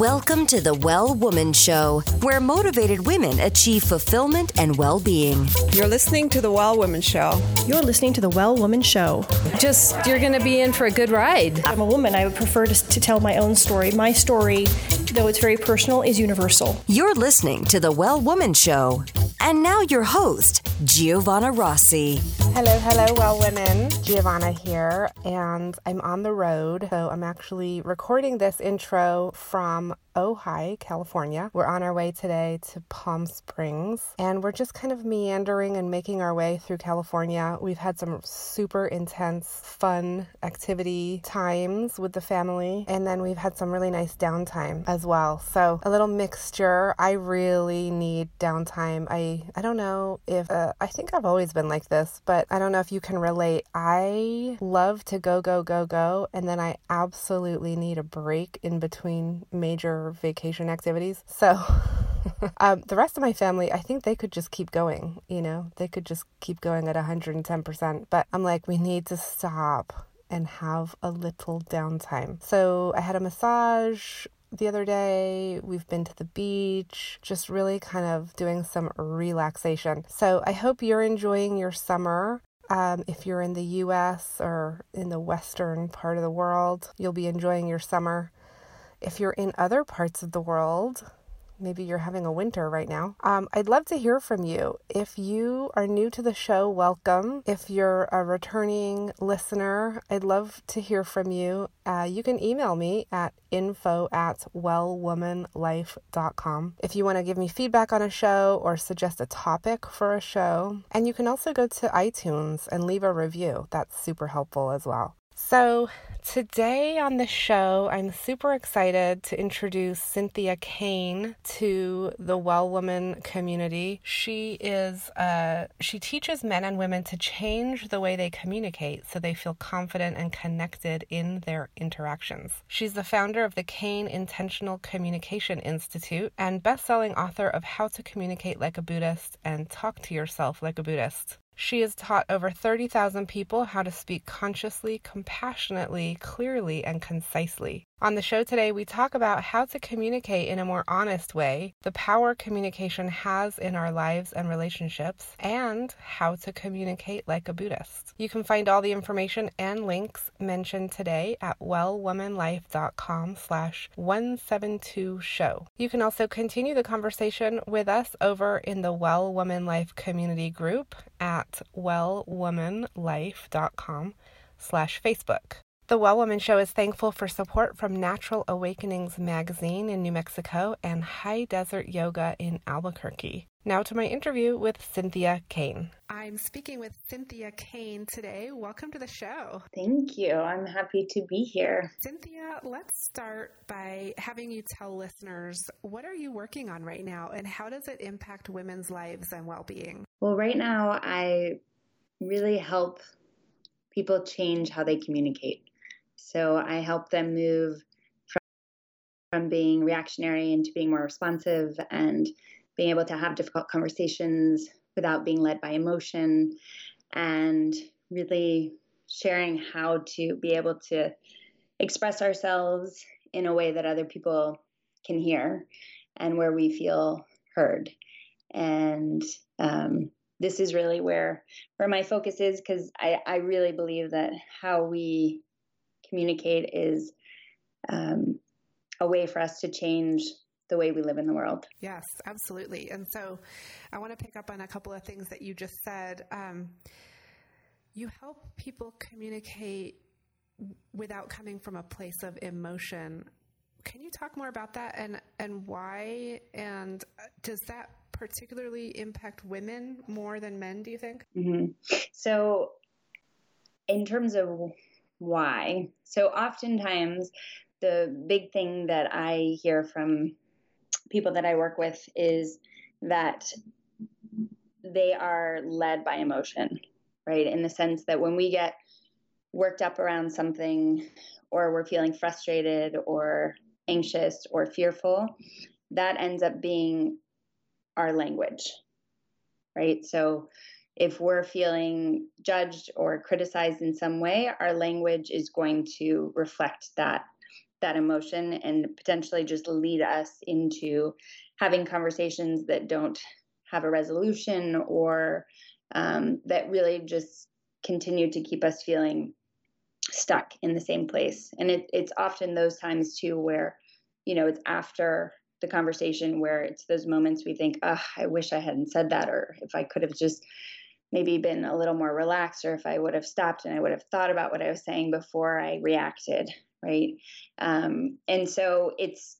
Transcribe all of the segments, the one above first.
Welcome to the Well Woman Show, where motivated women achieve fulfillment and well being. You're listening to the Well Woman Show. You're listening to the Well Woman Show. Just, you're going to be in for a good ride. I'm a woman. I would prefer to, to tell my own story. My story, though it's very personal, is universal. You're listening to the Well Woman Show. And now your host, Giovanna Rossi. Hello, hello, well women. Giovanna here, and I'm on the road. So I'm actually recording this intro from Ojai, California. We're on our way today to Palm Springs, and we're just kind of meandering and making our way through California. We've had some super intense, fun activity times with the family, and then we've had some really nice downtime as well. So a little mixture. I really need downtime. I I don't know if uh, I think I've always been like this, but I don't know if you can relate. I love to go go go go, and then I absolutely need a break in between major vacation activities. So um, the rest of my family, I think they could just keep going, you know, they could just keep going at 110%. But I'm like, we need to stop and have a little downtime. So I had a massage the other day. We've been to the beach, just really kind of doing some relaxation. So I hope you're enjoying your summer. Um, if you're in the US or in the western part of the world, you'll be enjoying your summer. If you're in other parts of the world, maybe you're having a winter right now. Um, I'd love to hear from you. If you are new to the show, welcome. If you're a returning listener, I'd love to hear from you. Uh, you can email me at info at wellwomanlife.com if you want to give me feedback on a show or suggest a topic for a show. And you can also go to iTunes and leave a review. That's super helpful as well. So, today on the show, I'm super excited to introduce Cynthia Kane to the Well Woman community. She is uh, she teaches men and women to change the way they communicate so they feel confident and connected in their interactions. She's the founder of the Kane Intentional Communication Institute and best-selling author of How to Communicate Like a Buddhist and Talk to Yourself Like a Buddhist. She has taught over 30,000 people how to speak consciously, compassionately, clearly, and concisely. On the show today, we talk about how to communicate in a more honest way, the power communication has in our lives and relationships, and how to communicate like a Buddhist. You can find all the information and links mentioned today at wellwomanlife.com slash 172 show. You can also continue the conversation with us over in the Well Woman Life community group at wellwomanlife.com slash Facebook. The Well Woman Show is thankful for support from Natural Awakenings magazine in New Mexico and High Desert Yoga in Albuquerque. Now to my interview with Cynthia Kane. I'm speaking with Cynthia Kane today. Welcome to the show. Thank you. I'm happy to be here. Cynthia, let's start by having you tell listeners what are you working on right now and how does it impact women's lives and well-being? Well, right now I really help people change how they communicate. So I help them move from, from being reactionary into being more responsive and being able to have difficult conversations without being led by emotion and really sharing how to be able to express ourselves in a way that other people can hear and where we feel heard. And um, this is really where where my focus is because I, I really believe that how we communicate is um, a way for us to change the way we live in the world. Yes, absolutely. And so I want to pick up on a couple of things that you just said. Um, you help people communicate without coming from a place of emotion. Can you talk more about that and, and why? And does that particularly impact women more than men, do you think? Mm-hmm. So, in terms of why. So oftentimes, the big thing that I hear from people that I work with is that they are led by emotion, right? In the sense that when we get worked up around something or we're feeling frustrated or anxious or fearful, that ends up being our language, right? So if we're feeling judged or criticized in some way, our language is going to reflect that that emotion and potentially just lead us into having conversations that don't have a resolution or um, that really just continue to keep us feeling stuck in the same place. And it, it's often those times too where, you know, it's after the conversation where it's those moments we think, oh, I wish I hadn't said that, or if I could have just maybe been a little more relaxed, or if I would have stopped and I would have thought about what I was saying before I reacted, right? Um, and so it's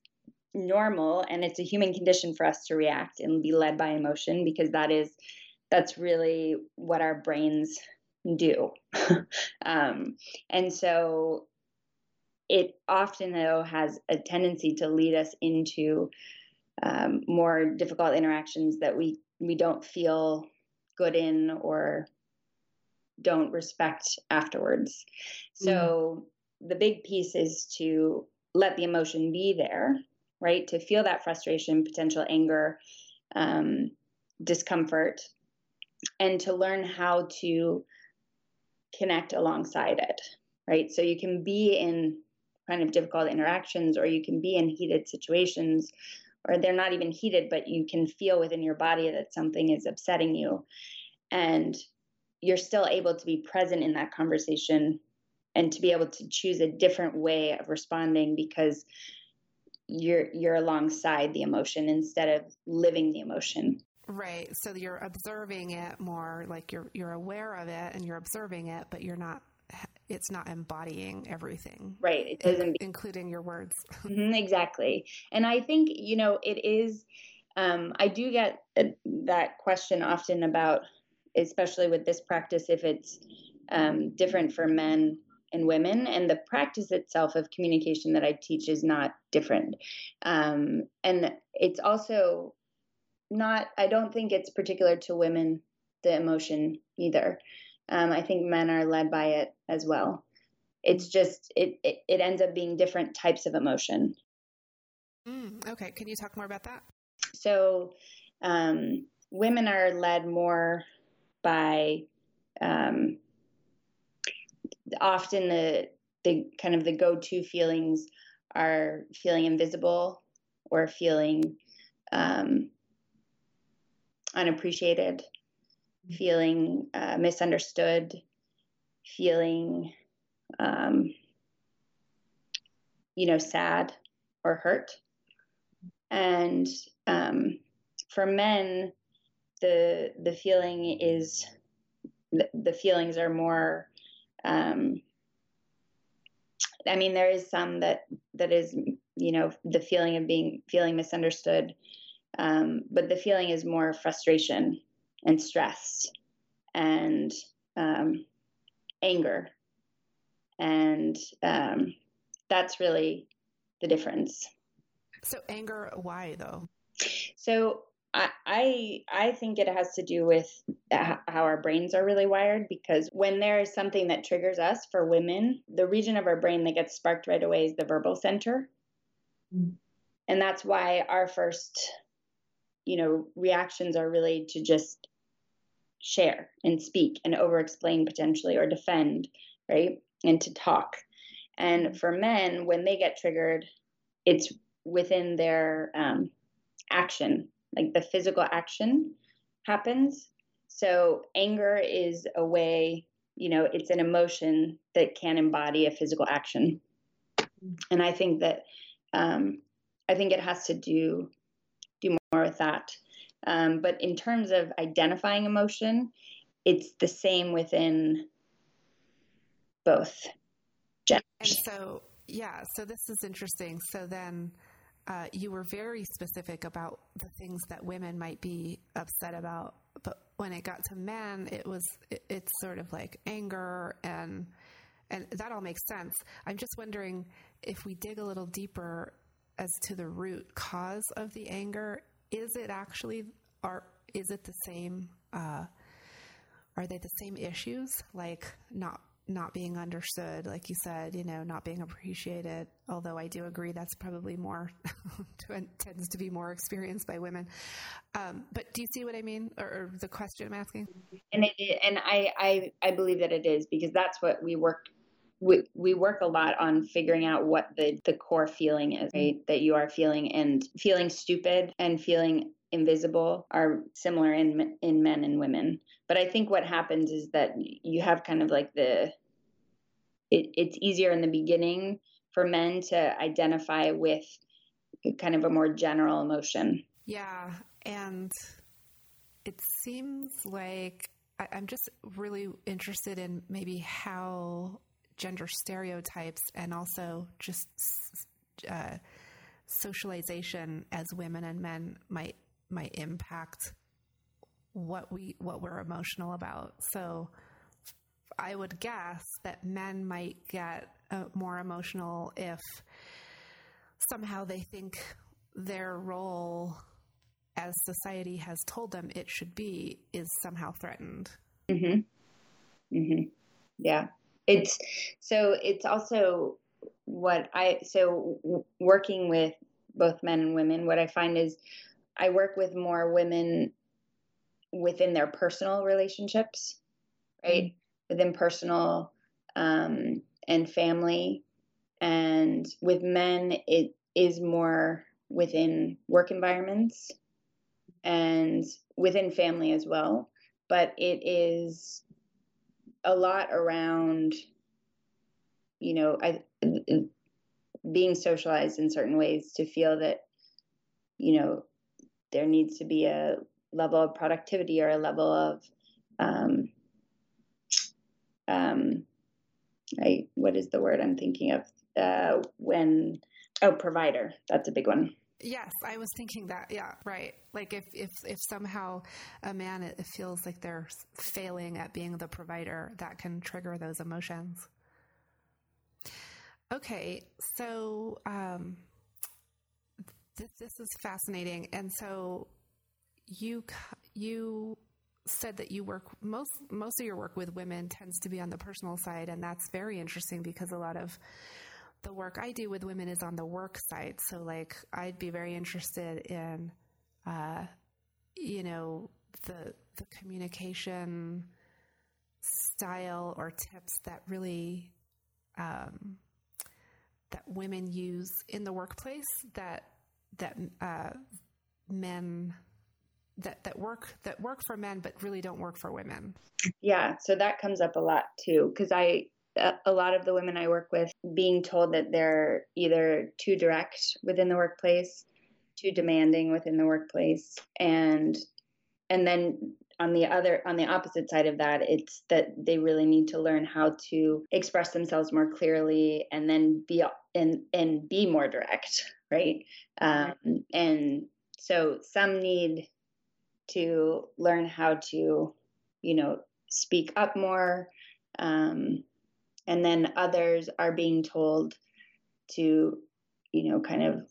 normal and it's a human condition for us to react and be led by emotion because that is that's really what our brains do. um, and so it often, though, has a tendency to lead us into um, more difficult interactions that we, we don't feel good in or don't respect afterwards. So mm. the big piece is to let the emotion be there, right? To feel that frustration, potential anger, um, discomfort, and to learn how to connect alongside it, right? So you can be in kind of difficult interactions or you can be in heated situations or they're not even heated, but you can feel within your body that something is upsetting you. And you're still able to be present in that conversation and to be able to choose a different way of responding because you're you're alongside the emotion instead of living the emotion Right. So you're observing it more like you're you're aware of it and you're observing it, but you're not it's not embodying everything. Right. It doesn't including your words. Mm-hmm, exactly. And I think, you know, it is um, I do get uh, that question often about especially with this practice if it's um, different for men and women and the practice itself of communication that i teach is not different um, and it's also not i don't think it's particular to women the emotion either um, i think men are led by it as well. It's just it, it, it ends up being different types of emotion. Mm, okay can you talk more about that? So um, women are led more by um, often the the kind of the go-to feelings are feeling invisible or feeling um, unappreciated, feeling uh, misunderstood, feeling, um, you know, sad or hurt. And um, for men, the the feeling is the, feelings are more. Um, I mean, there is some that that is, you know, the feeling of being feeling misunderstood um, but the feeling is more frustration and stress and um, anger. And um, that's really the difference. So, anger, why though? So, I, I, I think it has to do with how our brains are really wired because when there is something that triggers us for women, the region of our brain that gets sparked right away is the verbal center. Mm. And that's why our first you know, reactions are really to just share and speak and over explain potentially or defend, right? And to talk. And for men, when they get triggered, it's within their um, action, like the physical action happens. So anger is a way, you know, it's an emotion that can embody a physical action. And I think that, um, I think it has to do do more with that. Um, but in terms of identifying emotion, it's the same within both genders. And so, yeah, so this is interesting. So then uh, you were very specific about the things that women might be upset about, but when it got to men, it was it, it's sort of like anger and and that all makes sense. I'm just wondering if we dig a little deeper as to the root cause of the anger is it actually are is it the same uh, are they the same issues? Like not not being understood like you said you know not being appreciated. Although i do agree that's probably more tends to be more experienced by women. Um, but do you see what i mean or, or the question i'm asking? And it, and I, I i believe that it is because that's what we work we, we work a lot on figuring out what the, the core feeling is, right? Mm-hmm. That you are feeling and feeling stupid and feeling invisible are similar in in men and women. But I think what happens is that you have kind of like the it, it's easier in the beginning for men to identify with kind of a more general emotion. Yeah, and it seems like I, I'm just really interested in maybe how gender stereotypes and also just uh, socialization as women and men might might impact what we what we're emotional about. So I would guess that men might get uh, more emotional if somehow they think their role as society has told them it should be is somehow threatened. Mhm. Mhm. Yeah. It's so it's also what I so working with both men and women what I find is I work with more women within their personal relationships, right? Mm-hmm. Within personal um, and family. And with men, it is more within work environments and within family as well. But it is a lot around, you know, I, being socialized in certain ways to feel that, you know, there needs to be a level of productivity or a level of um, um, I, what is the word I'm thinking of? Uh, when oh provider. That's a big one yes i was thinking that yeah right. Like if if if somehow a man it, feels like they're failing at being the provider that can trigger those emotions. Okay so um this, this is fascinating and so you you said that you work most most of your work with women tends to be on the personal side and that's very interesting because a lot of the work I do with women is on the work side. So like I'd be very interested in uh, you know the the communication style or tips that really um, that women use in the workplace that that uh, men that that work that work for men but really don't work for women. Yeah so that comes up a lot too because i a lot of the women i work with being told that they're either too direct within the workplace too demanding within the workplace and and then on the other on the opposite side of that it's that they really need to learn how to express themselves more clearly and then be and and be more direct right um, and so some need to learn how to, you know, speak up more. Um, and then others are being told to, you know, kind of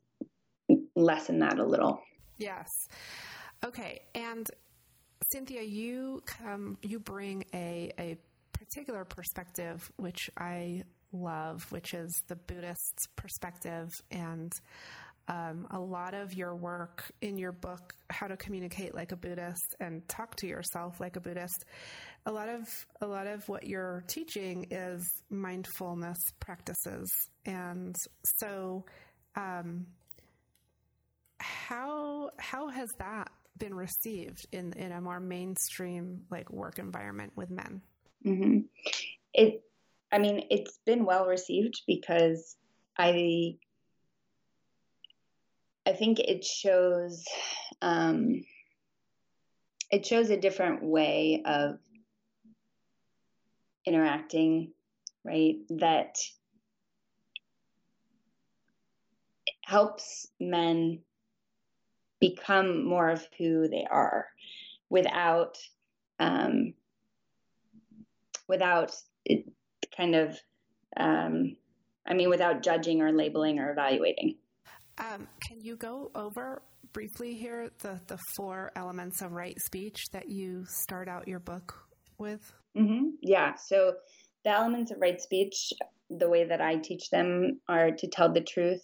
lessen that a little. Yes. Okay. And Cynthia, you um, you bring a, a particular perspective which I love, which is the Buddhist perspective. And um, a lot of your work in your book, How to Communicate Like a Buddhist and Talk to Yourself Like a Buddhist, a lot of a lot of what you're teaching is mindfulness practices, and so um, how how has that been received in in a more mainstream like work environment with men? Mm-hmm. It, I mean, it's been well received because I I think it shows um, it shows a different way of interacting, right? That helps men become more of who they are without um, without it kind of um, I mean without judging or labeling or evaluating. Um, can you go over briefly here the, the four elements of right speech that you start out your book with? Mm-hmm. Yeah. So the elements of right speech, the way that I teach them are to tell the truth,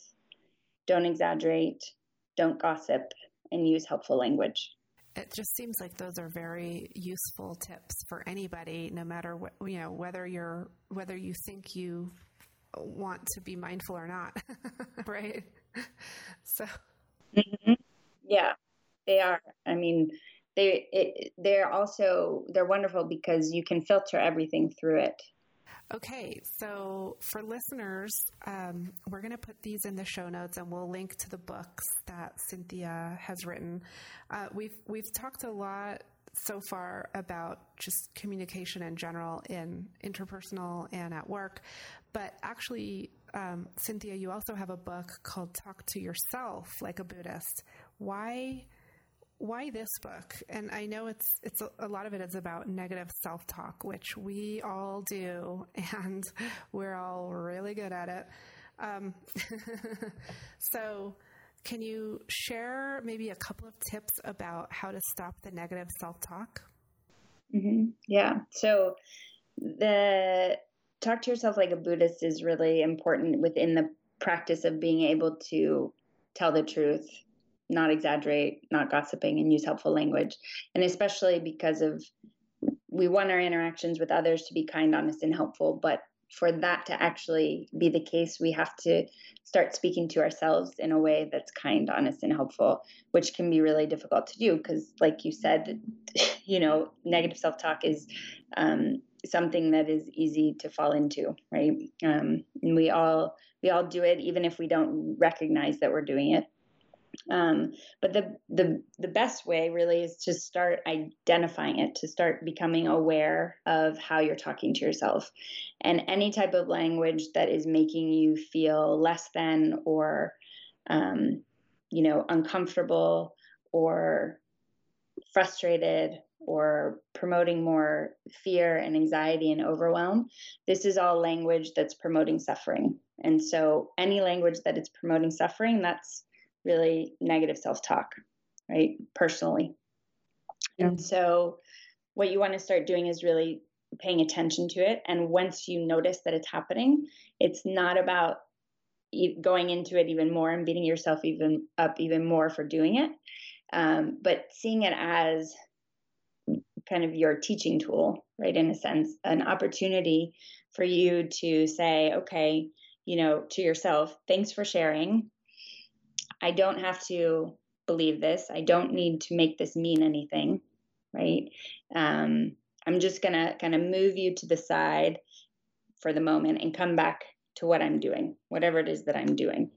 don't exaggerate, don't gossip, and use helpful language. it just seems like those are very useful tips for anybody, no matter what, you know, whether you're, whether you think you want to be mindful or not. right. So, mm-hmm. yeah, they are. I mean, they, it, they're also, they're wonderful because you can filter everything through it. Okay, so for listeners, um, we're going to put these in the show notes, and we'll link to the books that Cynthia has written. Uh, we've we've talked a lot so far about just communication in general in interpersonal and at work, but actually, um, Cynthia, you also have a book called "Talk to Yourself Like a Buddhist." Why? why this book? And I know it's it's a, a lot of it is about negative self talk, which we all do, and we're all really good at it. Um, so, can you share maybe a couple of tips about how to stop the negative self talk? Mm-hmm. Yeah. So, the talk to yourself like a Buddhist is really important within the practice of being able to tell the truth not exaggerate, not gossiping, and use helpful language. And especially because of we want our interactions with others to be kind, honest, and helpful. But for that to actually be the case, we have to start speaking to ourselves in a way that's kind, honest, and helpful, which can be really difficult to do because, like you said, you know, negative self talk is um, something that is easy to fall into, right? Um, and we all we all do it, even if we don't recognize that we're doing it. Um, but the, the the best way really is to start identifying it, to start becoming aware of how you're talking to yourself, and any type of language that is making you feel less than or, um, you know, uncomfortable or frustrated or promoting more fear and anxiety and overwhelm. This is all language that's promoting suffering. And so any language that is promoting suffering, that's really negative self talk, right? Personally. Yeah. And so, what you want to start doing is really paying attention to it. And once you notice that it's happening, it's not about going into it even more and beating yourself even up even more for doing it, um, but seeing it as kind of your teaching tool, right? In a sense, an opportunity for you to say, okay, you know, to yourself, thanks for sharing. I don't have to believe this. I don't need to make this mean anything, right? Um, I'm just going to kind of move you to the side for the moment and come back to what I'm doing, whatever it is that I'm doing,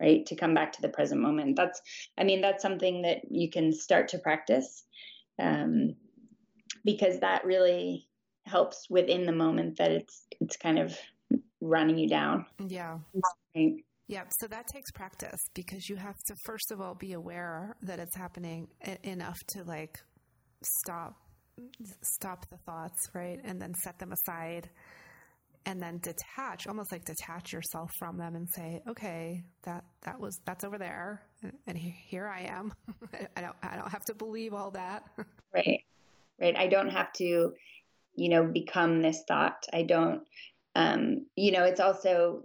right? To come back to the present moment. That's, I mean, that's something that you can start to practice um, because that really helps within the moment that it's it's kind of running you down. Yeah. Right? Yeah, so that takes practice because you have to first of all be aware that it's happening enough to like stop stop the thoughts, right? And then set them aside and then detach, almost like detach yourself from them and say, "Okay, that that was that's over there and, here I am. I don't I don't have to believe all that." right. Right. I don't have to you know become this thought. I don't um, you know, it's also,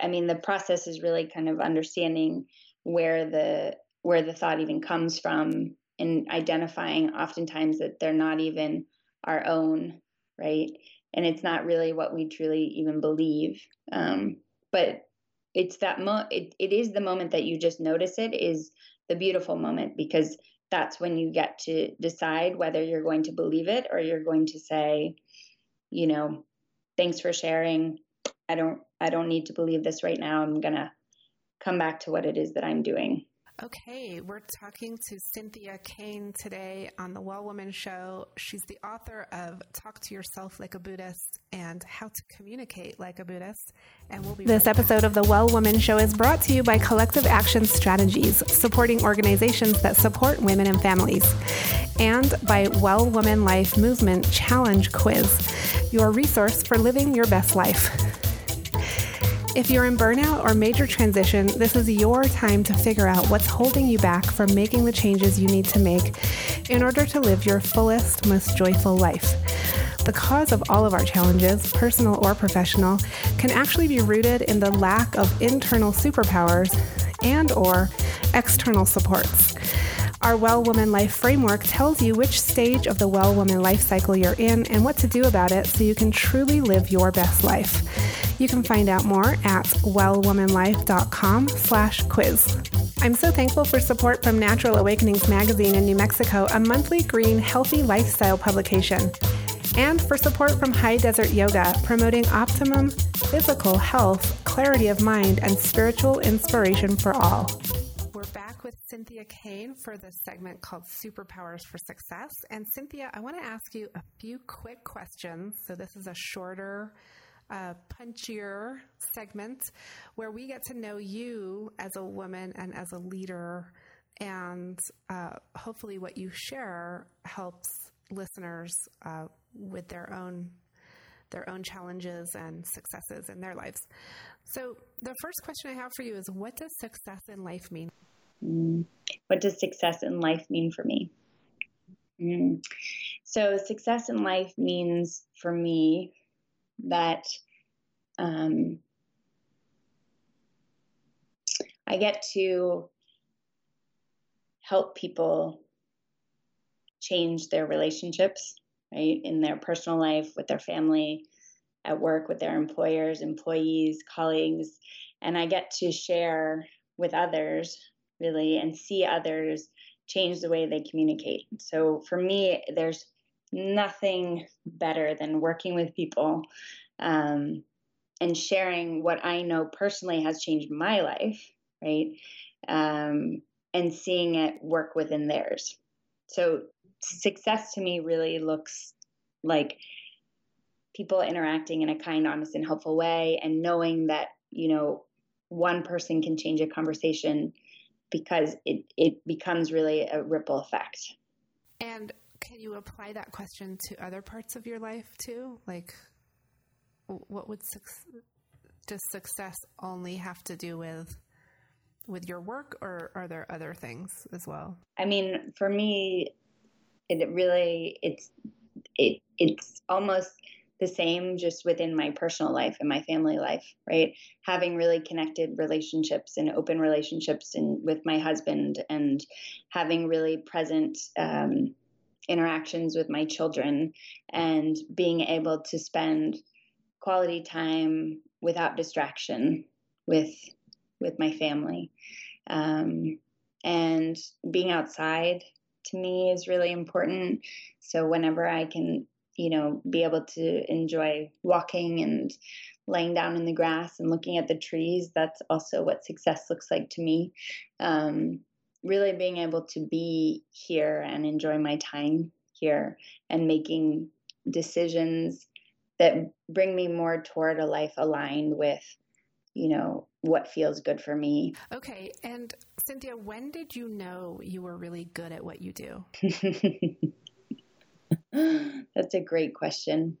I mean, the process is really kind of understanding where the where the thought even comes from and identifying oftentimes that they're not even our own, right? And it's not really what we truly even believe. Um, but it's that mo it, it is the moment that you just notice it is the beautiful moment because that's when you get to decide whether you're going to believe it or you're going to say, you know, thanks for sharing. I don't I don't need to believe this right now. I'm going to come back to what it is that I'm doing. Okay, we're talking to Cynthia Kane today on the Well Woman Show. She's the author of Talk to Yourself Like a Buddhist and How to Communicate Like a Buddhist. And we'll be This episode of the Well Woman Show is brought to you by Collective Action Strategies, supporting organizations that support women and families, and by Well Woman Life Movement Challenge Quiz, your resource for living your best life. If you're in burnout or major transition, this is your time to figure out what's holding you back from making the changes you need to make in order to live your fullest, most joyful life. The cause of all of our challenges, personal or professional, can actually be rooted in the lack of internal superpowers and or external supports. Our Well Woman Life Framework tells you which stage of the Well Woman life cycle you're in and what to do about it so you can truly live your best life. You can find out more at wellwomanlife.com slash quiz. I'm so thankful for support from Natural Awakenings Magazine in New Mexico, a monthly green, healthy lifestyle publication and for support from High Desert Yoga, promoting optimum physical health, clarity of mind, and spiritual inspiration for all. We're back with Cynthia Kane for this segment called Superpowers for Success. And Cynthia, I want to ask you a few quick questions. So, this is a shorter, uh, punchier segment where we get to know you as a woman and as a leader. And uh, hopefully, what you share helps listeners uh, with their own their own challenges and successes in their lives. So, the first question I have for you is what does success in life mean? Mm. What does success in life mean for me? Mm. So, success in life means for me that um, I get to help people change their relationships right? In their personal life, with their family, at work, with their employers, employees, colleagues. And I get to share with others, really, and see others change the way they communicate. So for me, there's nothing better than working with people um, and sharing what I know personally has changed my life, right? Um, and seeing it work within theirs. So success to me really looks like people interacting in a kind, honest, and helpful way, and knowing that you know one person can change a conversation because it it becomes really a ripple effect. And can you apply that question to other parts of your life too? Like, what would success? does success only have to do with with your work, or are there other things as well? I mean, for me, it really it's it it's almost the same just within my personal life and my family life right having really connected relationships and open relationships and with my husband and having really present um, interactions with my children and being able to spend quality time without distraction with with my family um, and being outside to me is really important. So whenever I can, you know, be able to enjoy walking and laying down in the grass and looking at the trees, that's also what success looks like to me. Um, really being able to be here and enjoy my time here and making decisions that bring me more toward a life aligned with you know what feels good for me. Okay and cynthia when did you know you were really good at what you do? That's a great question.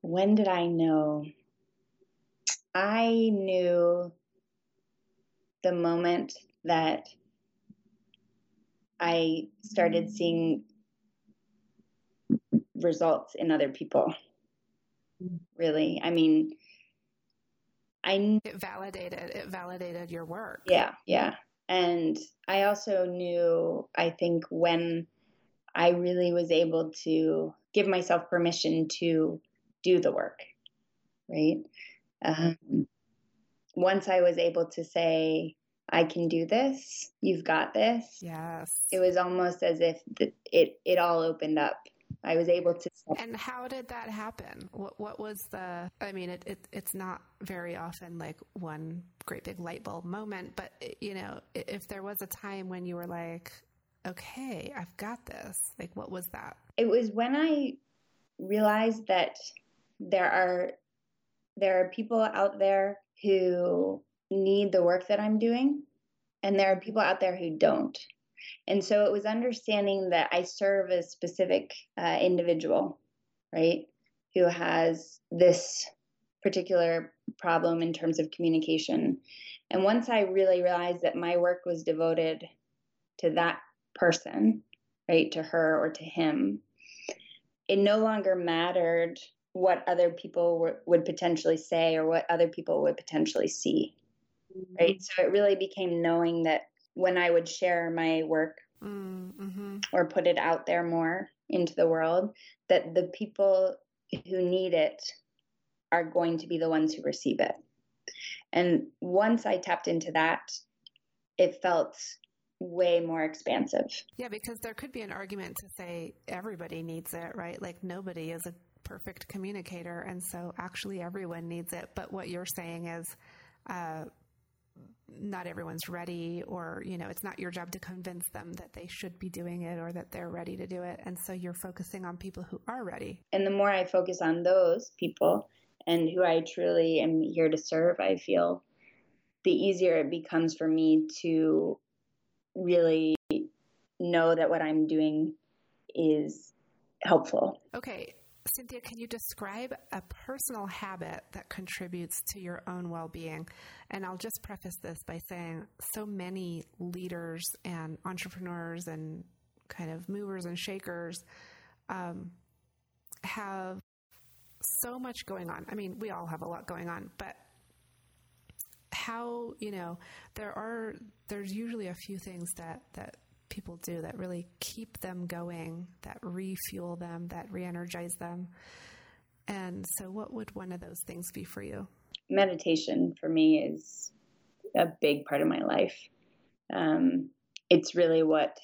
When did i know? I knew the moment that i started seeing results in other people really i mean I it validated it validated your work. Yeah, yeah. And I also knew I think when I really was able to give myself permission to do the work, right? Um, once I was able to say, I can do this, you've got this. Yes. It was almost as if the, it, it all opened up I was able to. And how did that happen? What what was the? I mean, it, it it's not very often like one great big light bulb moment, but eh, you know, if there was a time when you were like, okay, I've got this. Like, what was that? It was when I realized that there are there are people out there who need the work that I'm doing, and there are people out there who don't. And so it was understanding that I serve a specific uh, individual, right, who has this particular problem in terms of communication. And once I really realized that my work was devoted to that person, right, to her or to him, it no longer mattered what other people were, would potentially say or what other people would potentially see, right? Mm-hmm. So it really became knowing that when I would share my work mm-hmm. or put it out there more into the world, that the people who need it are going to be the ones who receive it. And once I tapped into that, it felt way more expansive. Yeah, because there could be an argument to say everybody needs it, right? Like nobody is a perfect communicator, and so actually everyone needs it. But what you're saying is, uh, not everyone's ready or you know it's not your job to convince them that they should be doing it or that they're ready to do it. And so you're focusing on people who are ready. And the more i focus on those people and who i truly am here to serve i feel the easier it becomes for me to really know that what i'm doing is helpful. Okay Cynthia, can you describe a personal habit that contributes to your own well being? And I'll just preface this by saying so many leaders and entrepreneurs and kind of movers and shakers um, have so much going on. I mean, we all have a lot going on, but how, you know, there are, there's usually a few things that, that people do that really keep them going, that refuel them, that re energize them. And so, what would one of those things be for you? Meditation for me is a big part of my life. Um, it's really what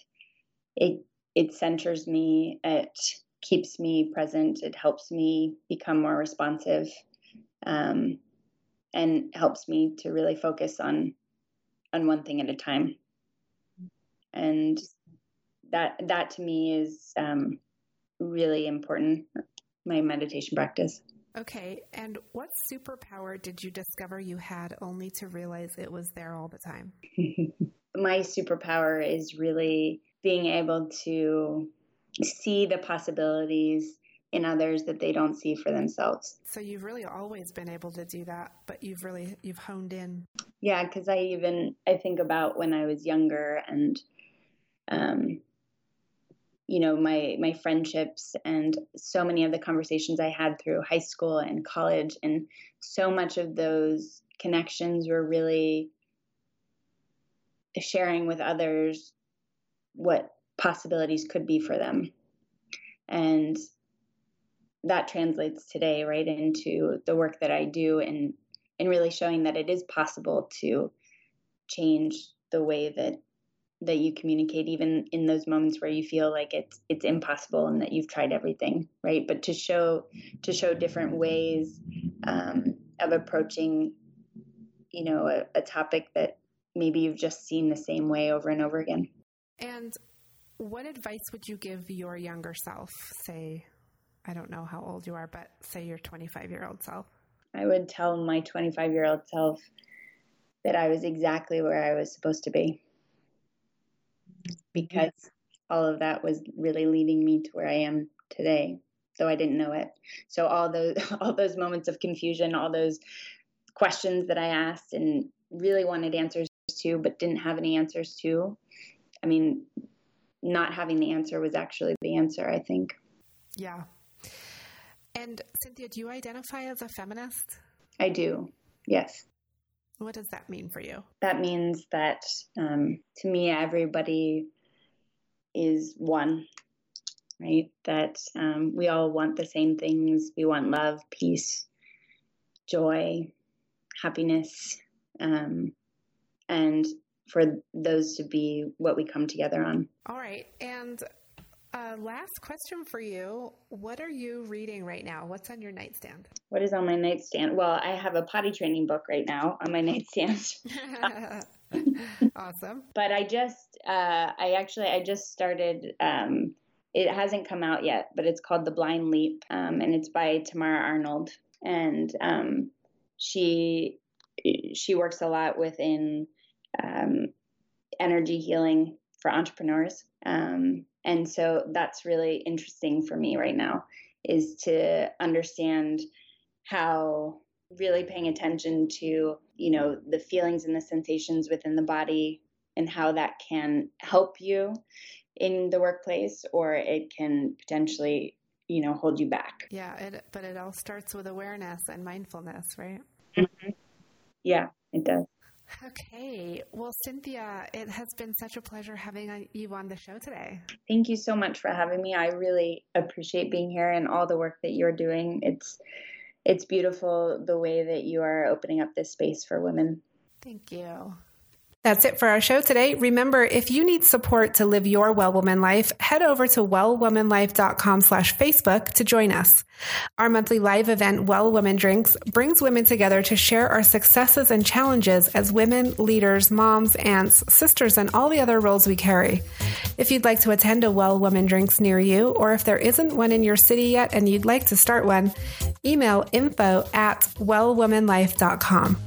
it it centers me. It keeps me present. It helps me become more responsive, um, and helps me to really focus on on one thing at a time and that that to me is um, really important. My meditation practice. Okay, and what superpower did you discover you had only to realize it was there all the time? My superpower is really being able to see the possibilities in others that they don't see for themselves. So you've really always been able to do that, but you've really you've honed in. Yeah, cuz I even I think about when I was younger and um, you know my my friendships and so many of the conversations i had through high school and college. And so much of those connections were really sharing with others what possibilities could be for them. And that translates today right into the work that i do and and really showing that it is possible to change the way that that you communicate even in those moments where you feel like it's it's impossible and that you've tried everything right? But to show to show different ways um, of approaching you know a, a topic that maybe you've just seen the same way over and over again. And what advice would you give your younger self? Say i don't know how old you are but say your 25 year old self. I would tell my 25 year old self that i was exactly where i was supposed to be because all of that was really leading me to where I am today, though I didn't know it. So all those all those moments of confusion, all those questions that I asked and really wanted answers to, but didn't have any answers to. I mean, not having the answer was actually the answer, I think. Yeah. And Cynthia, do you identify as a feminist? I do, yes. What does that mean for you? That means that um, to me, everybody is one, right? That um, we all want the same things. We want love, peace, joy, happiness, um, and for those to be what we come together on. All right. And uh, last question for you. What are you reading right now? What's on your nightstand? What is on my nightstand? Well, I have a potty training book right now on my nightstand. awesome. But I just, uh, I actually, I just started. Um, it hasn't come out yet, but it's called The Blind Leap, um, and it's by Tamara Arnold, and um, she she works a lot within um, energy healing for entrepreneurs, um, and so that's really interesting for me right now is to understand how really paying attention to you know the feelings and the sensations within the body and how that can help you in the workplace or it can potentially you know hold you back yeah it, but it all starts with awareness and mindfulness right mm-hmm. yeah it does Okay. Well, Cynthia, it has been such a pleasure having you on the show today. Thank you so much for having me. I really appreciate being here and all the work that you're doing. It's it's beautiful the way that you are opening up this space for women. Thank you. That's it for our show today. Remember, if you need support to live your well woman life, head over to wellwomanlife.com slash Facebook to join us. Our monthly live event, Well Woman Drinks, brings women together to share our successes and challenges as women, leaders, moms, aunts, sisters, and all the other roles we carry. If you'd like to attend a Well Woman Drinks near you, or if there isn't one in your city yet and you'd like to start one, email info at wellwomanlife.com.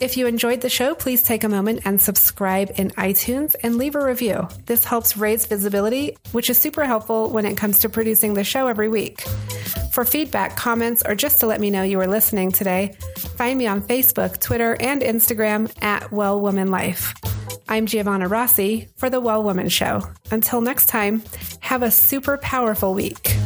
If you enjoyed the show, please take a moment and subscribe in iTunes and leave a review. This helps raise visibility, which is super helpful when it comes to producing the show every week. For feedback, comments, or just to let me know you were listening today, find me on Facebook, Twitter, and Instagram at Well Woman Life. I'm Giovanna Rossi for The Well Woman Show. Until next time, have a super powerful week.